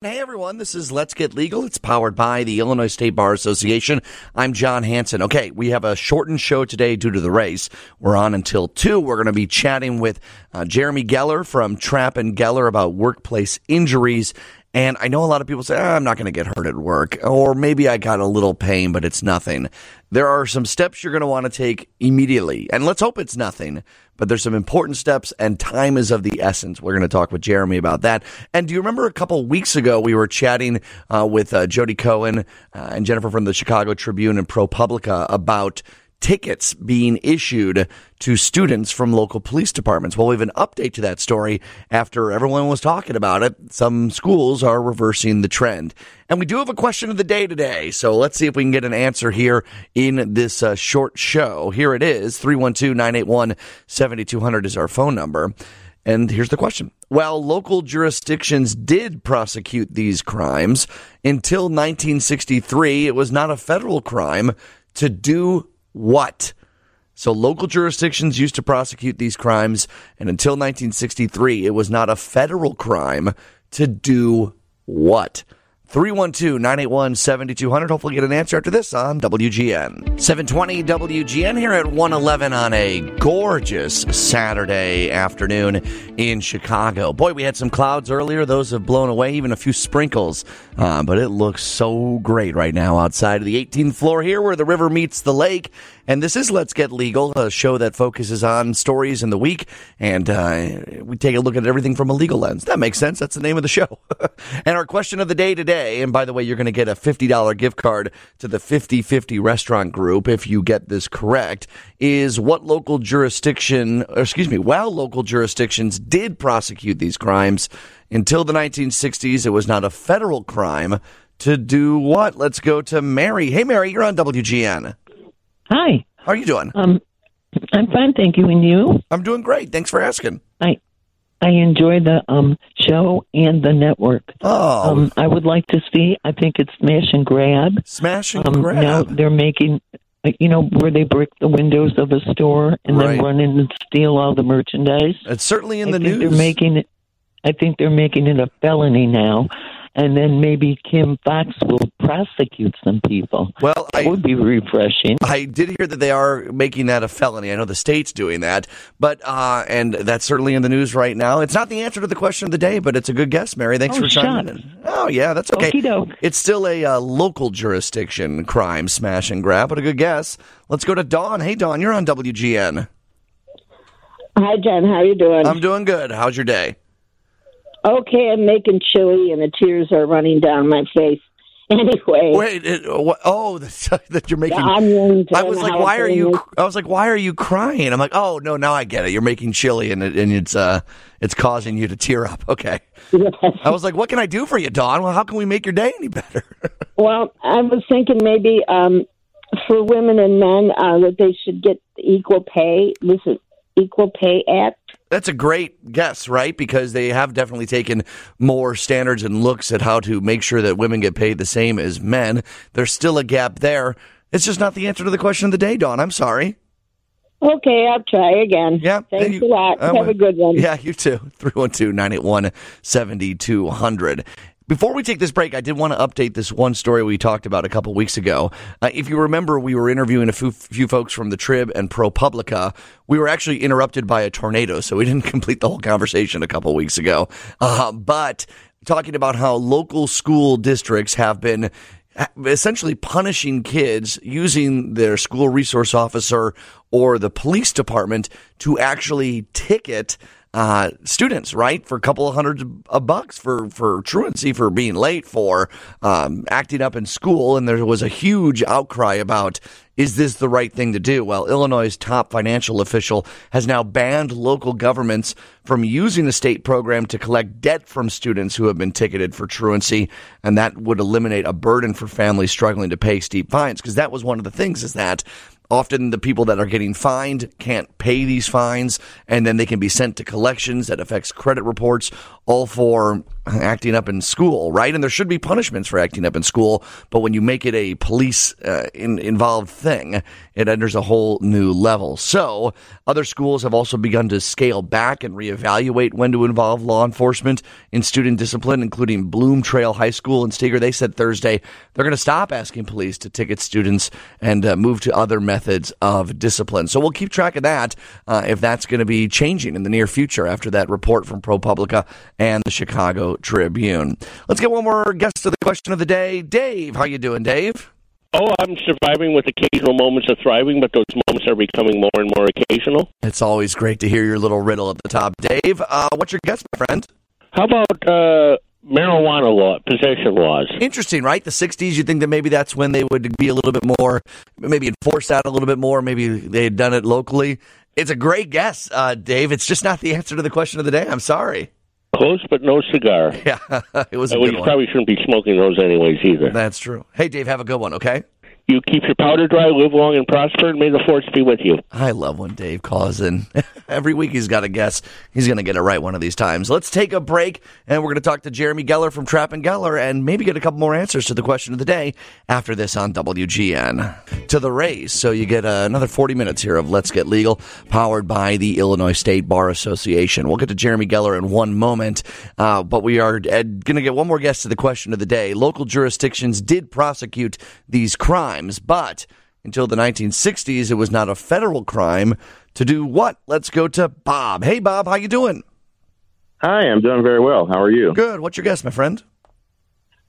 Hey everyone, this is Let's Get Legal. It's powered by the Illinois State Bar Association. I'm Jon Hansen. Okay, we have a shortened show today due to the race. We're on until 2. We're going to be chatting with uh, Jeremy Geller from Trapp and Geller about workplace injuries. And I know a lot of people say, oh, I'm not going to get hurt at work, or maybe I got a little pain, but it's nothing. There are some steps you're going to want to take immediately. And let's hope it's nothing but there's some important steps and time is of the essence. We're going to talk with Jeremy about that. And do you remember a couple weeks ago we were chatting uh, with uh, Jodi Cohen uh, and Jennifer from the Chicago Tribune and ProPublica about tickets being issued to students from local police departments. Well, we have an update to that story after everyone was talking about it. Some schools are reversing the trend. And we do have a question of the day today. So let's see if we can get an answer here in this uh, short show. Here it is 312 981 7200 is our phone number. And here's the question. While local jurisdictions did prosecute these crimes, until 1963, it was not a federal crime to do what? So local jurisdictions used to prosecute these crimes, and until 1963, it was not a federal crime to do what? 312 981 7200. Hopefully, get an answer after this on WGN. 720 WGN here at 111 on a gorgeous Saturday afternoon in Chicago. Boy, we had some clouds earlier. Those have blown away, even a few sprinkles. Uh, but it looks so great right now outside of the 18th floor here where the river meets the lake. And this is Let's Get Legal, a show that focuses on stories in the week. And uh, we take a look at everything from a legal lens. That makes sense. That's the name of the show. and our question of the day today, and by the way, you're going to get a $50 gift card to the 50 50 restaurant group if you get this correct, is what local jurisdiction, excuse me, while local jurisdictions did prosecute these crimes until the 1960s, it was not a federal crime to do what? Let's go to Mary. Hey, Mary, you're on WGN. Hi. How are you doing? Um, I'm fine, thank you. And you? I'm doing great. Thanks for asking. I I enjoy the um show and the network. Oh, Um, I would like to see. I think it's Smash and Grab. smash and Um, now they're making, uh, you know, where they break the windows of a store and Right. then run in and steal all the merchandise. It's certainly in I the news. They're making it. I think they're making it a felony now, and then maybe Kim Foxx will prosecute some people. well, That I, would be refreshing. I did hear that they are making that a felony. I know the state's doing that, but uh, and that's certainly in the news right now. It's not the answer to the question of the day, but it's a good guess, Mary. Thanks Oh, for chiming in. Oh yeah, that's okay. Okey-doke. It's still a uh, local jurisdiction crime, smash and grab, but a good guess. Let's go to Dawn. Hey, Dawn, you're on WGN. Hi, Jen. How you doing? I'm doing good. How's your day? Okay. I'm making chili, and the tears are running down my face. Anyway, Wait, it, what, oh, that, that you're making. onions. I was like, why are you? I was like, why are you crying? I'm like, oh no, now I get it. You're making chili, and it, and it's uh, it's causing you to tear up. Okay. Yes. I was like, what can I do for you, Dawn? Well, how can we make your day any better? Well, I was thinking maybe um, for women and men uh, that they should get equal pay. This is Equal Pay Act. That's a great guess, right? Because they have definitely taken more standards and looks at how to make sure that women get paid the same as men. There's still a gap there. It's just not the answer to the question of the day, Dawn. I'm sorry. Okay, I'll try again. Yeah. Thanks you- a lot. Have a good one. Yeah, you too. 312 981 7200. Before we take this break, I did want to update this one story we talked about a couple weeks ago. Uh, if you remember, we were interviewing a few, few folks from the Trib and ProPublica. We were actually interrupted by a tornado, so we didn't complete the whole conversation a couple weeks ago. Uh, but talking about how local school districts have been essentially punishing kids using their school resource officer or the police department to actually ticket uh, students, right, for a couple of hundreds of bucks for for truancy, for being late, for um, acting up in school, and there was a huge outcry about is this the right thing to do? Well, Illinois' top financial official has now banned local governments from using the state program to collect debt from students who have been ticketed for truancy, and that would eliminate a burden for families struggling to pay steep fines. Because that was one of the things is that often the people that are getting fined can't pay these fines, and then they can be sent to collections that affects credit reports, all for acting up in school, right? And there should be punishments for acting up in school, but when you make it a police uh, in, involved thing, it enters a whole new level. So, other schools have also begun to scale back and reevaluate when to involve law enforcement in student discipline, including Bloom Trail High School in Steger. They said Thursday they're going to stop asking police to ticket students and uh, move to other methods of discipline. So, we'll keep track of that uh, if that's going to be changing in the near future after that report from ProPublica and the Chicago Tribune. Let's get one more guest to the question of the day. Dave, how you doing, Dave? Oh, I'm surviving with occasional moments of thriving, but those moments are becoming more and more occasional. It's always great to hear your little riddle at the top, Dave. Uh, what's your guess, my friend? How about uh, marijuana law, possession laws? Interesting, right? The '60s. You think that maybe that's when they would be a little bit more, maybe enforce that a little bit more. Maybe they had done it locally. It's a great guess, uh, Dave. It's just not the answer to the question of the day. I'm sorry. Close, but no cigar. Yeah, it was. A good you one. probably shouldn't be smoking those anyways either. That's true. Hey, Dave, have a good one. Okay. You keep your powder dry, live long and prosper, and may the force be with you. I love when Dave calls in. Every week he's got a guess. He's going to get it right one of these times. Let's take a break, and we're going to talk to Jeremy Geller from Trapp and Geller and maybe get a couple more answers to the question of the day after this on WGN. To the race. So you get uh, another 40 minutes here of Let's Get Legal, powered by the Illinois State Bar Association. We'll get to Jeremy Geller in one moment, uh, but we are uh, going to get one more guess to the question of the day. Local jurisdictions did prosecute these crimes, but until the 1960s, it was not a federal crime to do what? Let's go to Bob. Hey, Bob, how you doing? Hi, I'm doing very well. How are you? Good. What's your guess, my friend?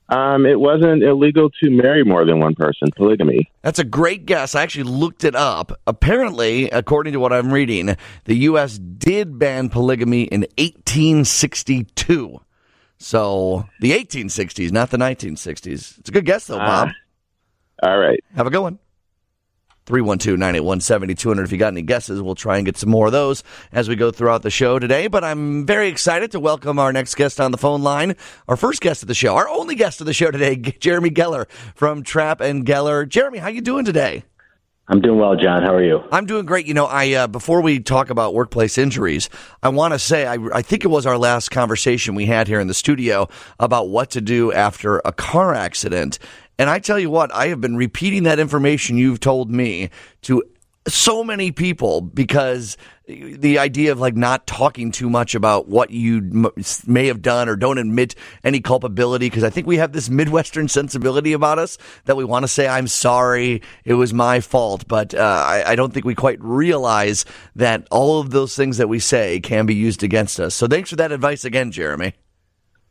Um, it wasn't illegal to marry more than one person, polygamy. That's a great guess. I actually looked it up. Apparently, according to what I'm reading, the U.S. did ban polygamy in 1862. So the 1860s, not the 1960s. It's a good guess, though, Bob. All right. Have a good one. 312-981-7200. If you got any guesses, we'll try and get some more of those as we go throughout the show today. But I'm very excited to welcome our next guest on the phone line. Our first guest of the show, our only guest of the show today, Jeremy Geller from Trapp and Geller. Jeremy, how you doing today? I'm doing well, John. How are you? I'm doing great. You know, I uh, before we talk about workplace injuries, I want to say I, I think it was our last conversation we had here in the studio about what to do after a car accident. And I tell you what, I have been repeating that information you've told me to so many people because the idea of like not talking too much about what you m- may have done or don't admit any culpability because I think we have this Midwestern sensibility about us that we want to say I'm sorry, it was my fault, but uh, I, I don't think we quite realize that all of those things that we say can be used against us. So thanks for that advice again, Jeremy.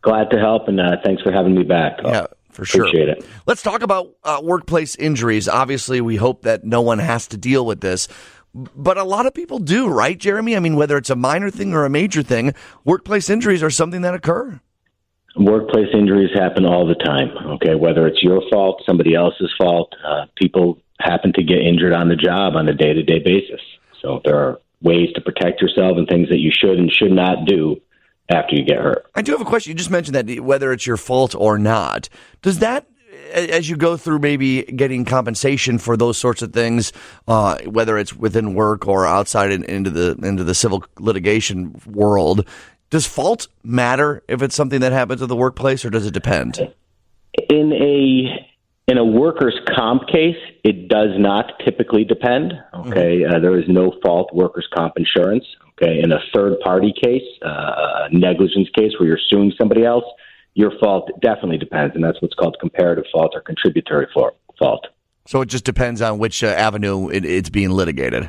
Glad to help, and uh, thanks for having me back. Yeah. For sure. Appreciate it. Let's talk about uh, workplace injuries. Obviously, we hope that no one has to deal with this, but a lot of people do, right, Jeremy? I mean, whether it's a minor thing or a major thing, workplace injuries are something that occur. Workplace injuries happen all the time. Okay, whether it's your fault, somebody else's fault, uh, people happen to get injured on the job on a day-to-day basis. So there are ways to protect yourself and things that you should and should not do after you get hurt. I do have a question. You just mentioned that whether it's your fault or not, does that, as you go through maybe getting compensation for those sorts of things, uh, whether it's within work or outside in, into the into the civil litigation world, does fault matter if it's something that happens in the workplace, or does it depend? In a in a workers' comp case, it does not typically depend. Okay, uh, there is no fault workers' comp insurance. Okay, in a third party case, uh, a negligence case where you're suing somebody else, your fault definitely depends, and that's what's called comparative fault or contributory fa- fault. So it just depends on which uh, avenue it, it's being litigated.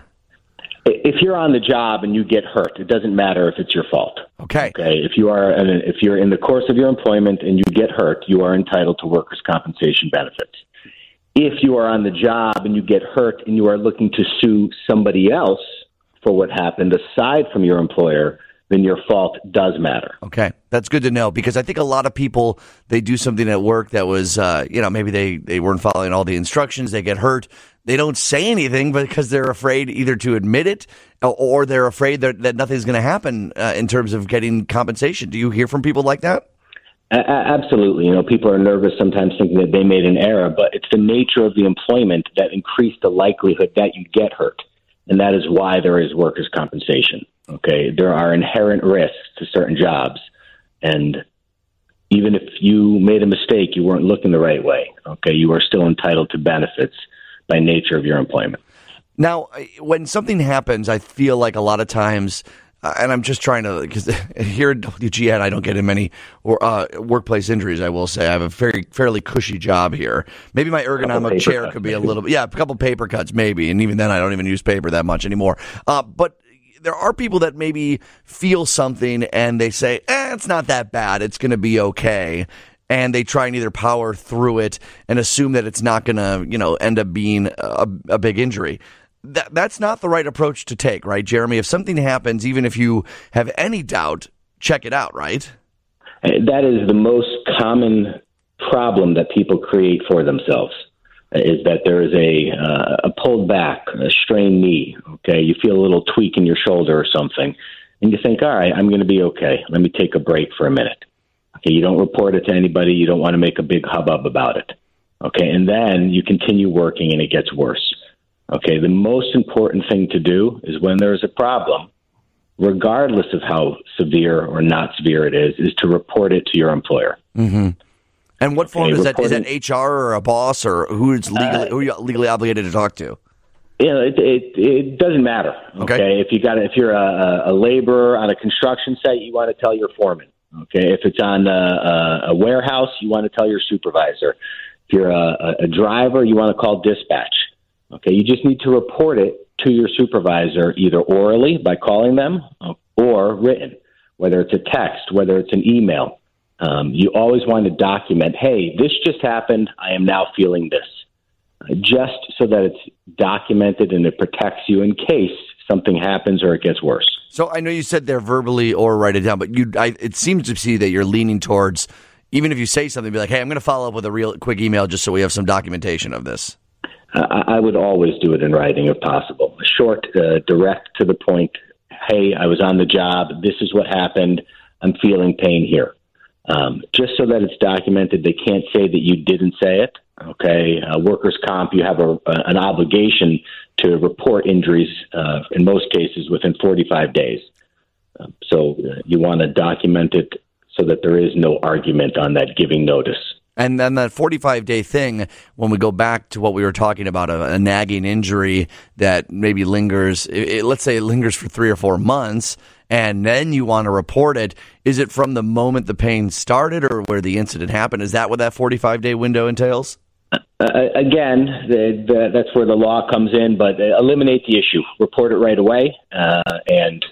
If you're on the job and you get hurt, it doesn't matter if it's your fault. Okay. Okay. If you are if you're in the course of your employment and you get hurt, you are entitled to workers' compensation benefits. If you are on the job and you get hurt and you are looking to sue somebody else for what happened aside from your employer, then your fault does matter. Okay, that's good to know because I think a lot of people they do something at work that was, uh, you know, maybe they they weren't following all the instructions. They get hurt. They don't say anything because they're afraid either to admit it or they're afraid that, that nothing's going to happen uh, in terms of getting compensation. Do you hear from people like that? A- absolutely. You know, people are nervous sometimes thinking that they made an error, but it's the nature of the employment that increased the likelihood that you get hurt. And that is why there is workers' compensation. Okay. There are inherent risks to certain jobs. And even if you made a mistake, you weren't looking the right way. Okay, you are still entitled to benefits by nature of your employment. Now, when something happens, I feel like a lot of times, uh, and I'm just trying to, because here at WGN, I don't get in many or, uh, workplace injuries, I will say. I have a very fairly cushy job here. Maybe my ergonomic chair cuts, could be a little bit, yeah, a couple paper cuts, maybe. And even then, I don't even use paper that much anymore. Uh, but there are people that maybe feel something and they say, eh, it's not that bad. It's going to be okay and they try and either power through it and assume that it's not going to, you know, end up being a, a big injury. That that's not the right approach to take, right, Jeremy? If something happens, even if you have any doubt, check it out, right? That is the most common problem that people create for themselves. Is that there is a uh, a pulled back, a strained knee? Okay, you feel a little tweak in your shoulder or something, and you think, all right, I'm going to be okay. Let me take a break for a minute. Okay, you don't report it to anybody. You don't want to make a big hubbub about it. Okay, and then you continue working and it gets worse. Okay, the most important thing to do is when there's a problem, regardless of how severe or not severe it is, is to report it to your employer. Mm-hmm. And what form okay, is that? Is that HR or a boss or who's legally, uh, who are you legally obligated to talk to? Yeah, it, it, it doesn't matter. Okay? okay, if you got if you're a, a laborer on a construction site, you want to tell your foreman. Okay, if it's on a, a, warehouse, you want to tell your supervisor. If you're a, a driver, you want to call dispatch. Okay, you just need to report it to your supervisor either orally by calling them or written, whether it's a text, whether it's an email. Um, you always want to document, hey, this just happened. I am now feeling this, just so that it's documented and it protects you in case something happens or it gets worse. So I know you said they're verbally or write it down, but you, I, it seems to see that you're leaning towards even if you say something, be like, "Hey, I'm going to follow up with a real quick email just so we have some documentation of this." I would always do it in writing if possible. Short, uh, direct to the point. Hey, I was on the job. This is what happened. I'm feeling pain here. Um, just so that it's documented. They can't say that you didn't say it. Okay, uh, workers' comp, you have a, a, an obligation to report injuries uh, in most cases within 45 days. Um, so uh, you want to document it so that there is no argument on that giving notice. And then that 45 day thing, when we go back to what we were talking about, a, a nagging injury that maybe lingers, it, it, let's say it lingers for three or four months, and then you want to report it. Is it from the moment the pain started or where the incident happened? Is that what that 45 day window entails? Uh, again, the, the, that's where the law comes in, but uh, eliminate the issue, report it right away, uh, and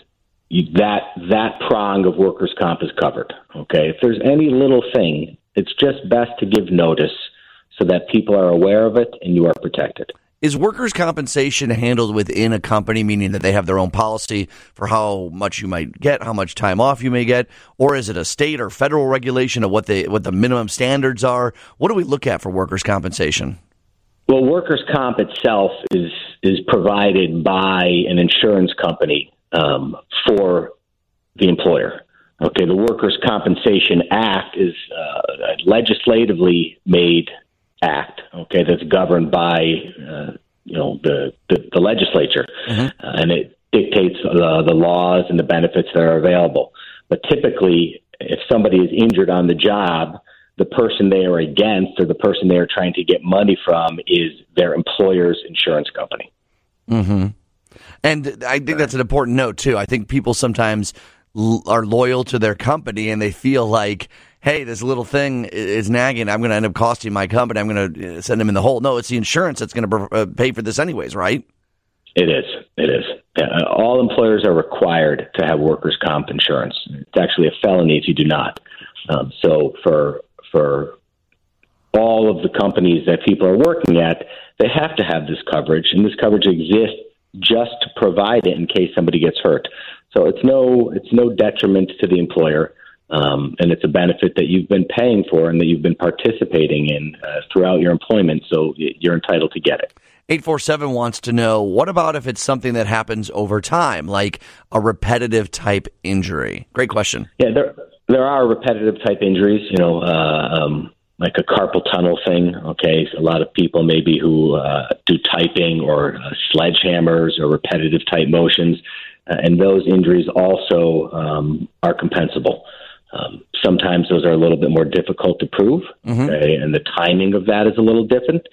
you, that that prong of workers' comp is covered. Okay, if there's any little thing, it's just best to give notice so that people are aware of it and you are protected. Is workers' compensation handled within a company, meaning that they have their own policy for how much you might get, how much time off you may get, or is it a state or federal regulation of what the what the minimum standards are? What do we look at for workers' compensation? Well, workers' comp itself is is provided by an insurance company um, for the employer. Okay, the Workers' Compensation Act is uh, a legislatively made act, okay, that's governed by uh, you know the the, the legislature, mm-hmm. uh, and it dictates uh, the laws and the benefits that are available. But typically, if somebody is injured on the job, the person they are against or the person they are trying to get money from is their employer's insurance company. Mm-hmm. And I think that's an important note too. I think people sometimes are loyal to their company and they feel like hey, this little thing is nagging. I'm going to end up costing my company. I'm going to uh, send them in the hole. No, it's the insurance that's going to uh, pay for this, anyways, right? It is. It is. Uh, all employers are required to have workers' comp insurance. It's actually a felony if you do not. Um, so for for all of the companies that people are working at, they have to have this coverage, and this coverage exists just to provide it in case somebody gets hurt. So it's no it's no detriment to the employer. Um, and it's a benefit that you've been paying for and that you've been participating in uh, throughout your employment, so you're entitled to get it. 847 wants to know what about if it's something that happens over time, like a repetitive type injury? Great question. Yeah, there, there are repetitive type injuries, you know, uh, um, like a carpal tunnel thing. Okay, so a lot of people maybe who uh, do typing or uh, sledgehammers or repetitive type motions, and those injuries also um, are compensable. Um, sometimes those are a little bit more difficult to prove, okay, and the timing of that is a little different.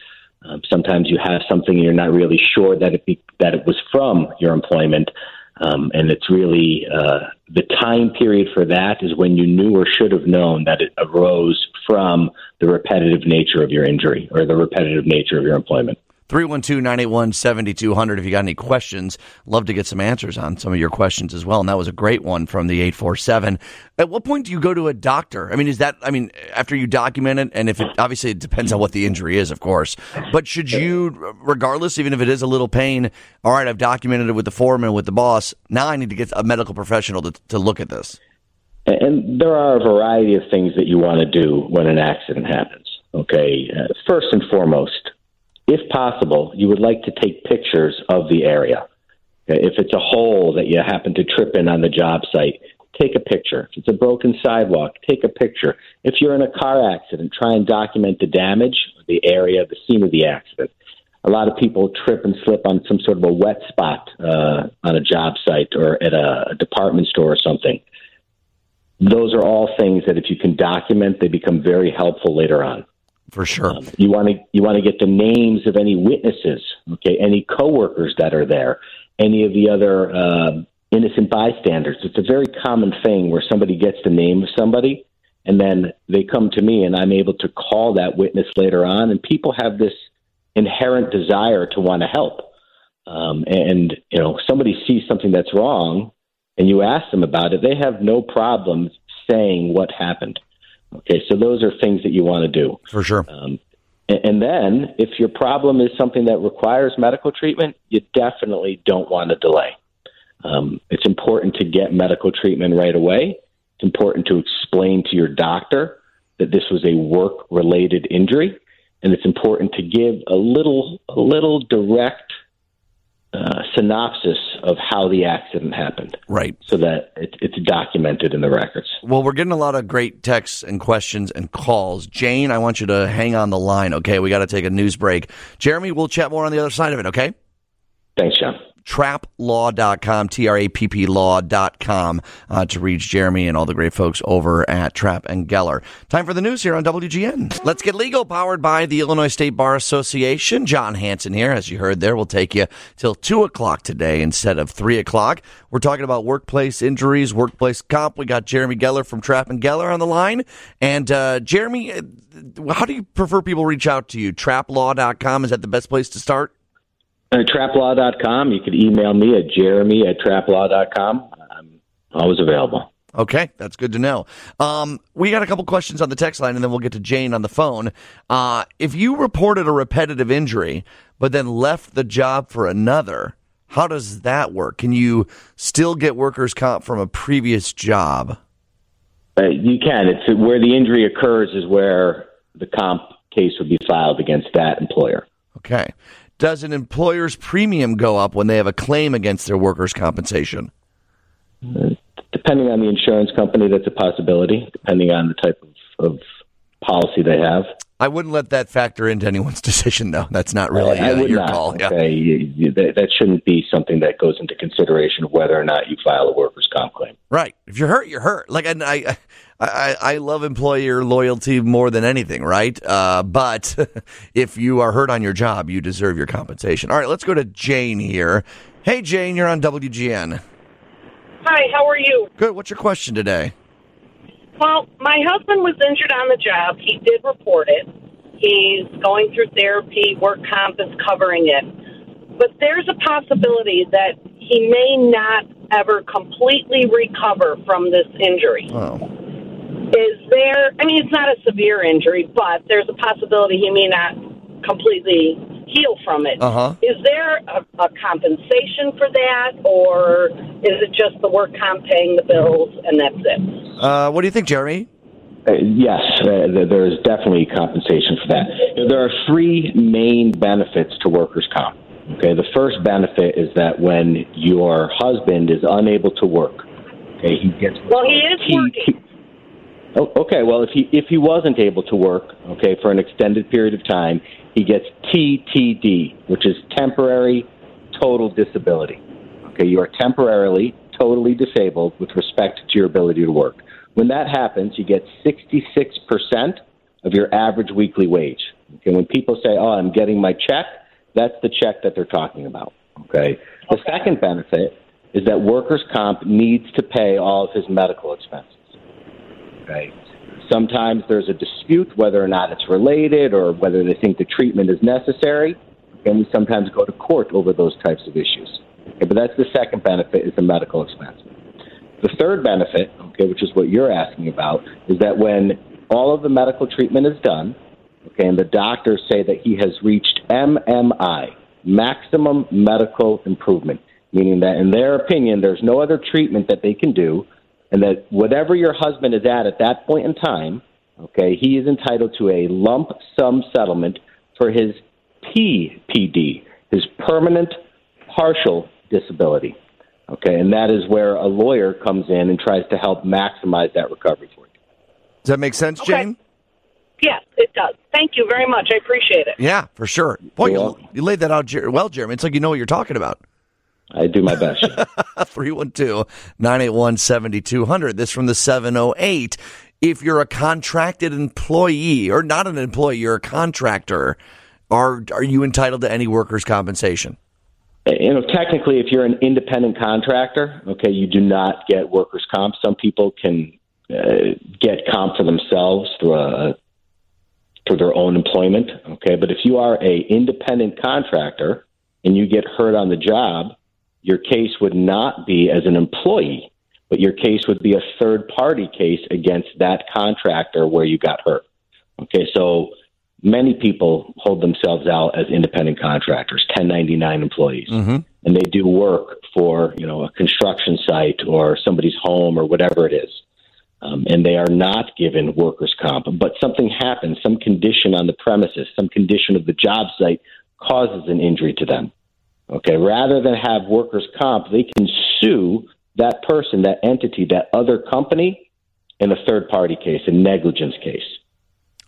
Um, sometimes you have something and you're not really sure that it be, that it was from your employment, um, and it's really uh, the time period for that is when you knew or should have known that it arose from the repetitive nature of your injury or the repetitive nature of your employment. 312 981 7200. If you got any questions, love to get some answers on some of your questions as well. And that was a great one from the 847. At what point do you go to a doctor? I mean, is that, I mean, after you document it, and if it obviously it depends on what the injury is, of course, but should you, regardless, even if it is a little pain, all right, I've documented it with the foreman, with the boss, now I need to get a medical professional to, to look at this? And there are a variety of things that you want to do when an accident happens. Okay, uh, first and foremost, if possible, you would like to take pictures of the area. If it's a hole that you happen to trip in on the job site, take a picture. If it's a broken sidewalk, take a picture. If you're in a car accident, try and document the damage, the area, the scene of the accident. A lot of people trip and slip on some sort of a wet spot uh, on a job site or at a, a department store or something. Those are all things that if you can document, they become very helpful later on. For sure. Um, you want to you want to get the names of any witnesses, okay, any coworkers that are there, any of the other uh, innocent bystanders. It's a very common thing where somebody gets the name of somebody, and then they come to me, and I'm able to call that witness later on. And people have this inherent desire to want to help. Um, and you know, somebody sees something that's wrong, and you ask them about it, they have no problem saying what happened. Okay, so those are things that you want to do. For sure. Um, and, and then, if your problem is something that requires medical treatment, you definitely don't want to delay. Um, it's important to get medical treatment right away. It's important to explain to your doctor that this was a work-related injury, and it's important to give a little, a little direct uh, synopsis of how the accident happened, Right. so that it, it's documented in the records. Well, we're getting a lot of great texts and questions and calls. Jane, I want you to hang on the line, okay? We got to take a news break. Jeremy, we'll chat more on the other side of it, okay? Thanks, John. trapplaw.com, T-R-A-P-P law.com uh, to reach Jeremy and all the great folks over at Trapp and Geller. Time for the news here on WGN. Let's get legal, powered by the Illinois State Bar Association. Jon Hansen here, as you heard there, will take you till 2 o'clock today instead of 3 o'clock. We're talking about workplace injuries, workplace comp. We got Jeremy Geller from Trapp and Geller on the line. And uh, Jeremy, uh, how do you prefer people reach out to you? Trapplaw.com, is that the best place to start? Uh, trapplaw.com. You could email me at jeremy at trapplaw.com. I'm always available. Okay, that's good to know. Um, we got a couple questions on the text line, and then we'll get to Jane on the phone. Uh, if you reported a repetitive injury, but then left the job for another, how does that work? Can you still get workers' comp from a previous job? Uh, you can. It's where the injury occurs is where the comp case would be filed against that employer. Okay. Does an employer's premium go up when they have a claim against their workers' compensation? Depending on the insurance company, that's a possibility, depending on the type of, of policy they have. I wouldn't let that factor into anyone's decision, though. That's not really I uh, your not. call. Yeah. Okay, You- you- that, that shouldn't be something that goes into consideration of whether or not you file a workers' comp claim. Right. If you're hurt, you're hurt. Like, and I, I, I love employer loyalty more than anything, right? Uh, but if you are hurt on your job, you deserve your compensation. All right, let's go to Jane here. Hey, Jane, you're on WGN. Hi, how are you? Good. What's your question today? Well, my husband was injured on the job. He did report it. He's going through therapy. Work comp is covering it. But there's a possibility that he may not ever completely recover from this injury. Oh, Is there, I mean, it's not a severe injury, but there's a possibility he may not completely heal from it. Is uh huh. there a, a compensation for that, or is it just the work comp paying the bills and that's it? Uh, what do you think, Jeremy? Uh, yes, uh, there is definitely compensation for that. You know, There are three main benefits to workers' comp. Okay, the first benefit is that when your husband is unable to work, okay, he gets Well, he is T- working. T- Oh, okay, well, if he if he wasn't able to work, okay, for an extended period of time, he gets TTD, which is temporary total disability. Okay, you are temporarily totally disabled with respect to your ability to work. When that happens, you get 66% of your average weekly wage. Okay, when people say, "Oh, I'm getting my check," that's the check that they're talking about. Okay. The second benefit is that workers' comp needs to pay all of his medical expenses. Okay. Sometimes there's a dispute whether or not it's related or whether they think the treatment is necessary, and we sometimes go to court over those types of issues. Okay, but that's the second benefit is the medical expense. The third benefit, okay, which is what you're asking about, is that when all of the medical treatment is done, okay, and the doctors say that he has reached MMI, maximum medical improvement, meaning that in their opinion, there's no other treatment that they can do, and that whatever your husband is at at that point in time, okay, he is entitled to a lump sum settlement for his PPD, his permanent partial disability. Okay, and that is where a lawyer comes in and tries to help maximize that recovery for you. Does that make sense, Okay. Jane? Yes, it does. Thank you very much. I appreciate it. Yeah, for sure. Boy, You're you, laid that out well, Jeremy. It's like you know what you're talking about. I do my best. 312 981 7200. This from the 708. If you're a contracted employee or not an employee, you're a contractor, are, are you entitled to any workers' compensation? you know, technically, if you're an independent contractor, okay, you do not get workers' comp. Some people can uh, get comp for themselves through a through their own employment. Okay, but if you are a independent contractor and you get hurt on the job, your case would not be as an employee, but your case would be a third party case against that contractor where you got hurt. Okay, so many people hold themselves out as independent contractors, 1099 employees, Mm-hmm. and they do work for you know a construction site or somebody's home or whatever it is. Um, and they are not given workers' comp, but something happens, some condition on the premises, some condition of the job site causes an injury to them. Okay, rather than have workers' comp, they can sue that person, that entity, that other company in a third party case, a negligence case.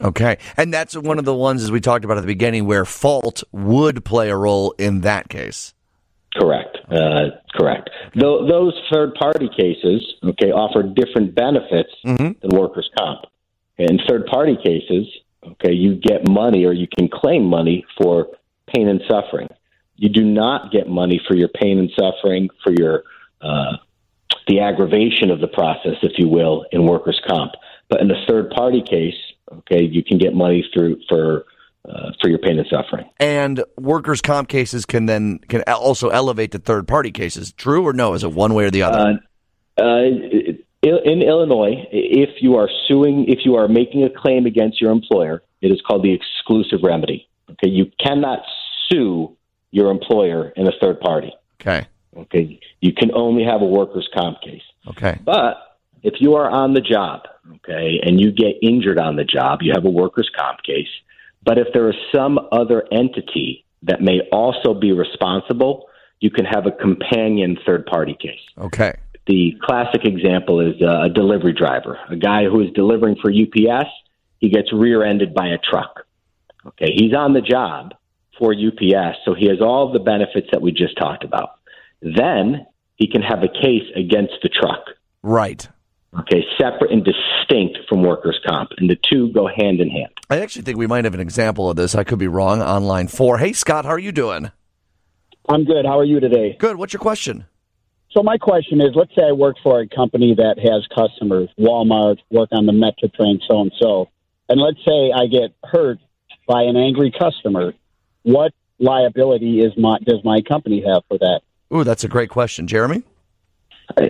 Okay. And that's one of the ones, as we talked about at the beginning, where fault would play a role in that case. Correct. Uh, correct. Tho- those third party cases, okay, offer different benefits Mhm. than workers' comp. In third party cases, okay, you get money or you can claim money for pain and suffering. You do not get money for your pain and suffering, for your uh, the aggravation of the process, if you will, in workers' comp. But in the third party case, okay, you can get money through for uh, for your pain and suffering. And workers' comp cases can then can also elevate to third party cases. True or no? Is it one way or the other? Uh, uh, in Illinois, if you are suing, if you are making a claim against your employer, it is called the exclusive remedy. Okay, you cannot sue your employer and a third party. okay. Okay, you can only have a workers' comp case. Okay. But if you are on the job, okay, and you get injured on the job, you have a workers' comp case. But if there is some other entity that may also be responsible, you can have a companion third party case. Okay. The classic example is uh, a delivery driver, a guy who is delivering for UPS. He gets rear ended by a truck. Okay, he's on the job for UPS, so he has all the benefits that we just talked about. Then he can have a case against the truck. Right. Okay, separate and distinct from workers' comp, and the two go hand in hand. I actually think we might have an example of this. I could be wrong. On line four. Hey, Scott, how are you doing? I'm good. How are you today? Good. What's your question? So my question is, let's say I work for a company that has customers, Walmart, work on the Metro train, so and so, and let's say I get hurt by an angry customer. What liability is my does my company have for that? Ooh, that's a great question, Jeremy. Uh,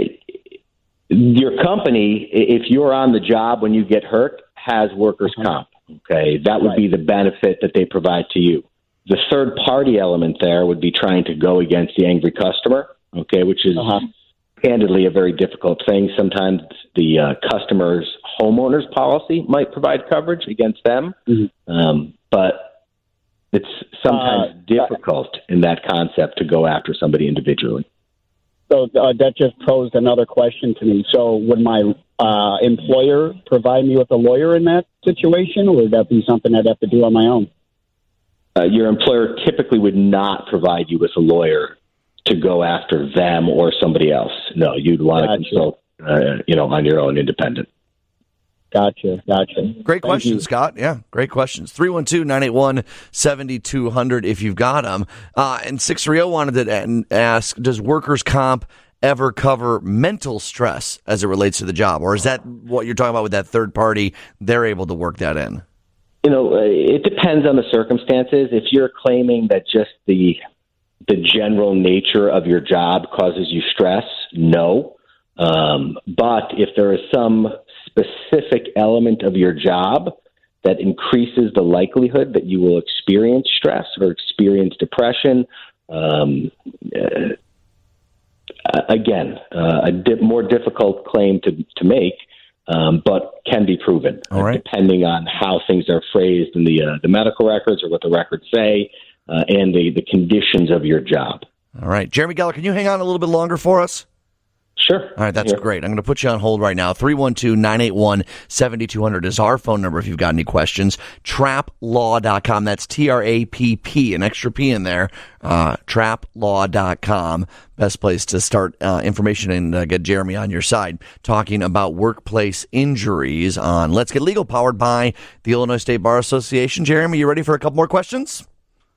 Your company, if you're on the job when you get hurt, has workers' comp. Okay, that would be the benefit that they provide to you. The third party element there would be trying to go against the angry customer. Okay, which is Uh-huh. candidly a very difficult thing. Sometimes the uh, customer's homeowner's policy might provide coverage against them, Mhm. um, but it's sometimes Uh, difficult in that concept to go after somebody individually. So uh, that just posed another question to me. So would my uh, employer provide me with a lawyer in that situation, or would that be something I'd have to do on my own? uh, your employer typically would not provide you with a lawyer to go after them or somebody else. No, you'd want to consult, uh, you know, on your own, independent. Gotcha, gotcha. Great Thank question, you. Scott. Yeah, great questions. 312 981 7200 if you've got them. Uh, and 630 wanted to ask Does workers' comp ever cover mental stress as it relates to the job? Or is that what you're talking about with that third party? They're able to work that in. You know, uh, it depends on the circumstances. If you're claiming that just the the general nature of your job causes you stress, no. Um, but if there is some specific element of your job that increases the likelihood that you will experience stress or experience depression, um, uh, again, uh, a di- more difficult claim to, to make, um, but can be proven, All right. depending on how things are phrased in the uh, the medical records or what the records say, uh, and the the conditions of your job. All right. Jeremy Geller, can you hang on a little bit longer for us? Sure. All right, that's Yeah. great. I'm going to put you on hold right now. 312 981 7200 is our phone number if you've got any questions. Trapplaw.com. That's T R A P P, an extra P in there. Uh, trapplaw.com. Best place to start uh, information and uh, get Jeremy on your side talking about workplace injuries on Let's Get Legal, powered by the Illinois State Bar Association. Jeremy, you ready for a couple more questions?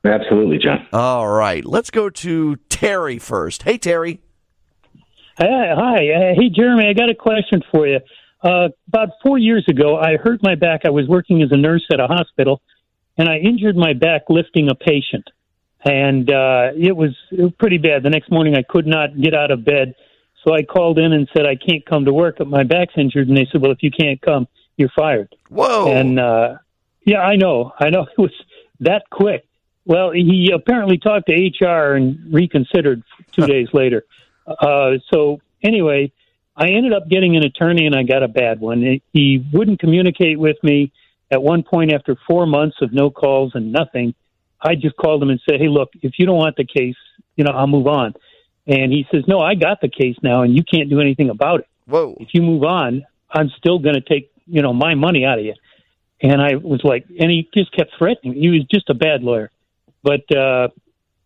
Absolutely, John. All right, let's go to Terry first. Hey, Terry. Hi, hi. Uh, Hey, Jeremy, I got a question for you. Uh, about four years ago, I hurt my back. I was working as a nurse at a hospital, and I injured my back lifting a patient. And uh, it, was, it was pretty bad. The next morning, I could not get out of bed. So I called in and said, I can't come to work, but my back's injured. And they said, Well, if you can't come, you're fired. Whoa. And uh, yeah, I know, I know it was that quick. Well, he apparently talked to HR and reconsidered two days later. Uh, so anyway, I ended up getting an attorney, and I got a bad one. He wouldn't communicate with me. At one point, after four months of no calls and nothing, I just called him and said, "Hey, look, if you don't want the case, you know, I'll move on." And he says, "No, I got the case now, and you can't do anything about it. Whoa. If you move on, I'm still going to take, you know, my money out of you." And I was like, and he just kept threatening. He was just a bad lawyer. But uh,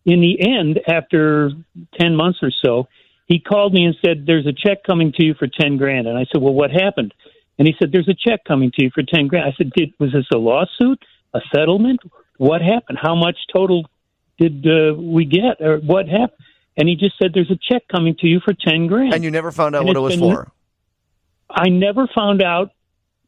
in the end, after ten months or so, he called me and said, "There's a check coming to you for ten grand." And I said, "Well, what happened?" And he said, "There's a check coming to you for ten grand." I said, "Did was this a lawsuit, a settlement? What happened? How much total did uh, we get, or what happened?" And he just said, "There's a check coming to you for ten grand." And you never found out And what it was been- for. I never found out.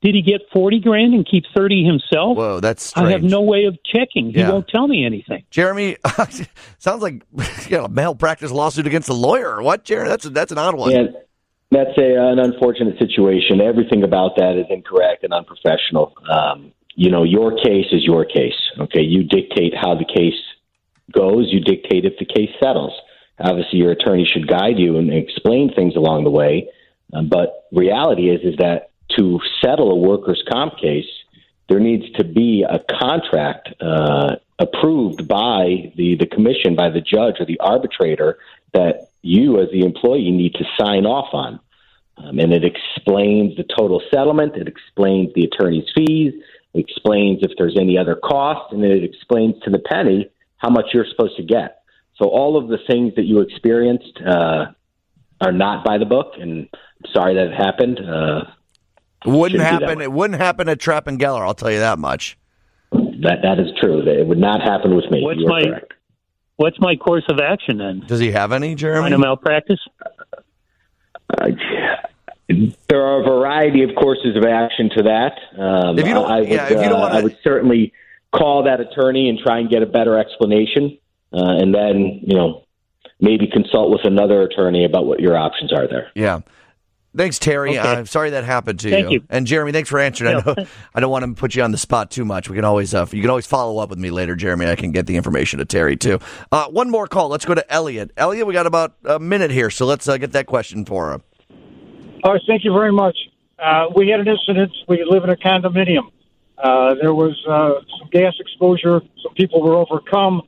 Did he get forty grand and keep thirty himself? Whoa, that's strange. I have no way of checking. He Yeah. won't tell me anything. Jeremy, sounds like you got a malpractice lawsuit against the lawyer. What, Jeremy? That's that's an odd one. Yeah, that's a, an unfortunate situation. Everything about that is incorrect and unprofessional. Um, you know, your case is your case. Okay, you dictate how the case goes. You dictate if the case settles. Obviously, your attorney should guide you and explain things along the way. Um, but reality is is that to settle a workers' comp case, there needs to be a contract uh, approved by the, the commission, by the judge or the arbitrator that you, as the employee, need to sign off on. Um, and it explains the total settlement, it explains the attorney's fees, it explains if there's any other cost, and it explains to the penny how much you're supposed to get. So all of the things that you experienced uh, are not by the book, and I'm sorry that it happened. Uh, It wouldn't Shouldn't be that happen. It wouldn't happen at Trapp and Geller. I'll tell you that much. that that is true. It would not happen with me. What's my- correct. What's my course of action then? Does he have any, Find a Jeremy? malpractice? Uh, there are a variety of courses of action to that. Um, If you don't- I would, yeah, if you don't uh, wanna- I would certainly call that attorney and try and get a better explanation, uh, and then you know maybe consult with another attorney about what your options are there. Yeah. Thanks, Terry. Okay. I'm sorry that happened to Thank you. And Jeremy, thanks for answering. I know I don't want to put you on the spot too much. We can always uh, you can always follow up with me later, Jeremy. I can get the information to Terry too. Uh, one more call. Let's go to Elliot. Elliot, we got about a minute here, so let's uh, get that question for him. All right, thank you very much. Uh, we had an incident. We live in a condominium. Uh, there was uh, some gas exposure. Some people were overcome.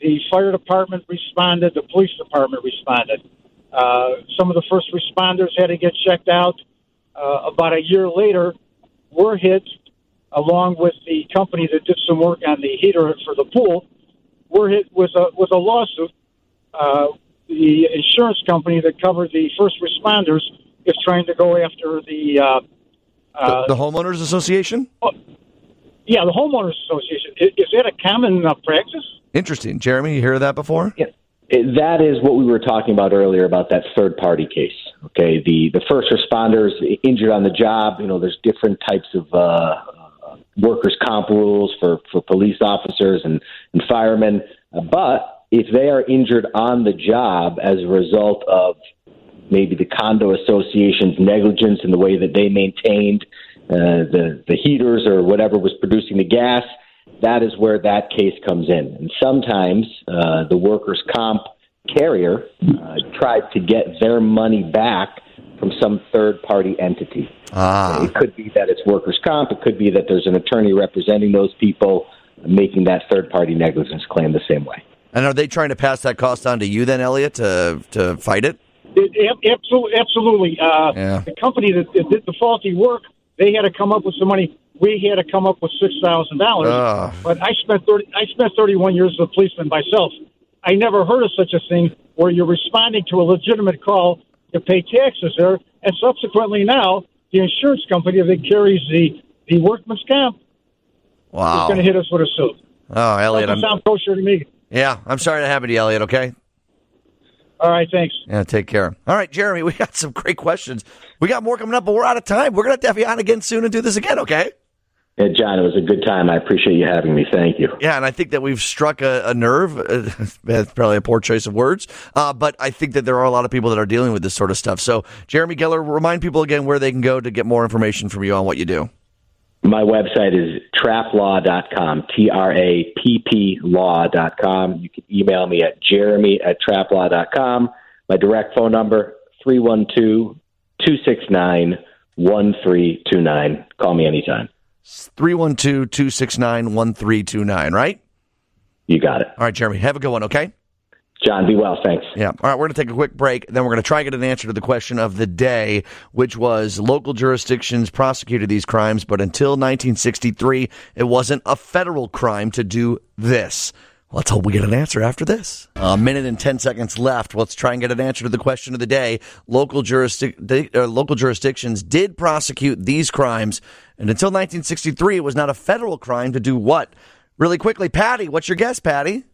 The fire department responded. The police department responded. Uh, some of the first responders had to get checked out. Uh, about a year later, we're hit, along with the company that did some work on the heater for the pool. We're hit with a with a lawsuit. Uh, the insurance company that covered the first responders is trying to go after the uh, Uh, the, the homeowners association. yeah, the homeowners association. Is, is that a common uh, practice? Interesting, Jeremy. You hear that before? Yeah. It- That is what we were talking about earlier about that third party case. Okay, the the first responders injured on the job. You know, there's different types of uh, workers' comp rules for for police officers and and firemen. But if they are injured on the job as a result of maybe the condo association's negligence in the way that they maintained uh, the the heaters or whatever was producing the gas, that is where that case comes in. And sometimes uh, the workers' comp carrier uh, tried to get their money back from some third party entity. Ah. It could be that it's workers' comp. It could be that there's an attorney representing those people making that third party negligence claim the same way. And are they trying to pass that cost on to you then, Elliot, to to fight it? Absolutely, absolutely. Uh, Yeah. The company that, that did the faulty work, they had to come up with some money. We had to come up with six thousand dollars. Ah. But I spent thirty. I spent thirty-one years as a policeman myself. I never heard of such a thing where you're responding to a legitimate call to pay taxes there, and subsequently now the insurance company that carries the the workman's comp is Wow. going to hit us with a suit. Oh, Elliot, I'm, sound kosher to me. yeah, I'm sorry to happen to you, Elliot. Okay. All right, thanks. Yeah, take care. All right, Jeremy, we got some great questions. We got more coming up, but we're out of time. We're gonna have to have you on again soon and do this again, okay? Yeah, Jon, it was a good time. I appreciate you having me. Thank you. Yeah, and I think that we've struck a, a nerve. That's probably a poor choice of words, uh, but I think that there are a lot of people that are dealing with this sort of stuff. So, Jeremy Geller, remind people again where they can go to get more information from you on what you do. My website is trapplaw.com, T R A P P law.com. You can email me at jeremy at trapplaw.com. My direct phone number, 312 269 1329. Call me anytime. 312 269 1329, right? You got it. All right, Jeremy, have a good one, okay? Jon, be well. Thanks. Yeah. All right, we're going to take a quick break. Then we're going to try and get an answer to the question of the day, which was local jurisdictions prosecuted these crimes, but until 1963, it wasn't a federal crime to do this. Let's hope we get an answer after this. A minute and 10 seconds left. Let's try and get an answer to the question of the day. Local, jurisdic- uh, local jurisdictions did prosecute these crimes, and until 1963, it was not a federal crime to do what? Really quickly, Patty, what's your guess, Patty?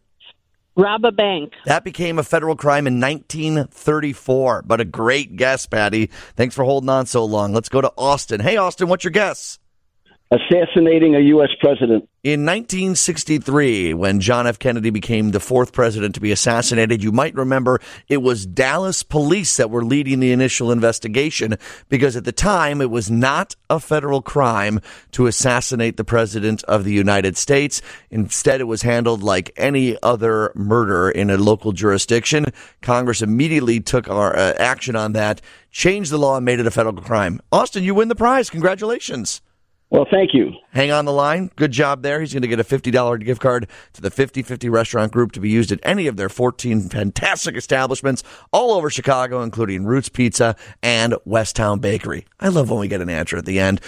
Rob a bank. That became a federal crime in 1934. But a great guess, Patty. Thanks for holding on so long. Let's go to Austin. Hey, Austin, what's your guess? Assassinating a U.S. president. In 1963, when John F. Kennedy became the fourth president to be assassinated, you might remember it was Dallas police that were leading the initial investigation because at the time it was not a federal crime to assassinate the president of the United States. Instead, it was handled like any other murder in a local jurisdiction. Congress immediately took our uh, action on that, changed the law, and made it a federal crime. Austin, you win the prize. Congratulations. Well, thank you. Hang on the line. Good job there. He's going to get a $50 gift card to the 5050 restaurant group to be used at any of their 14 fantastic establishments all over Chicago, including Roots Pizza and West Town Bakery. I love when we get an answer at the end.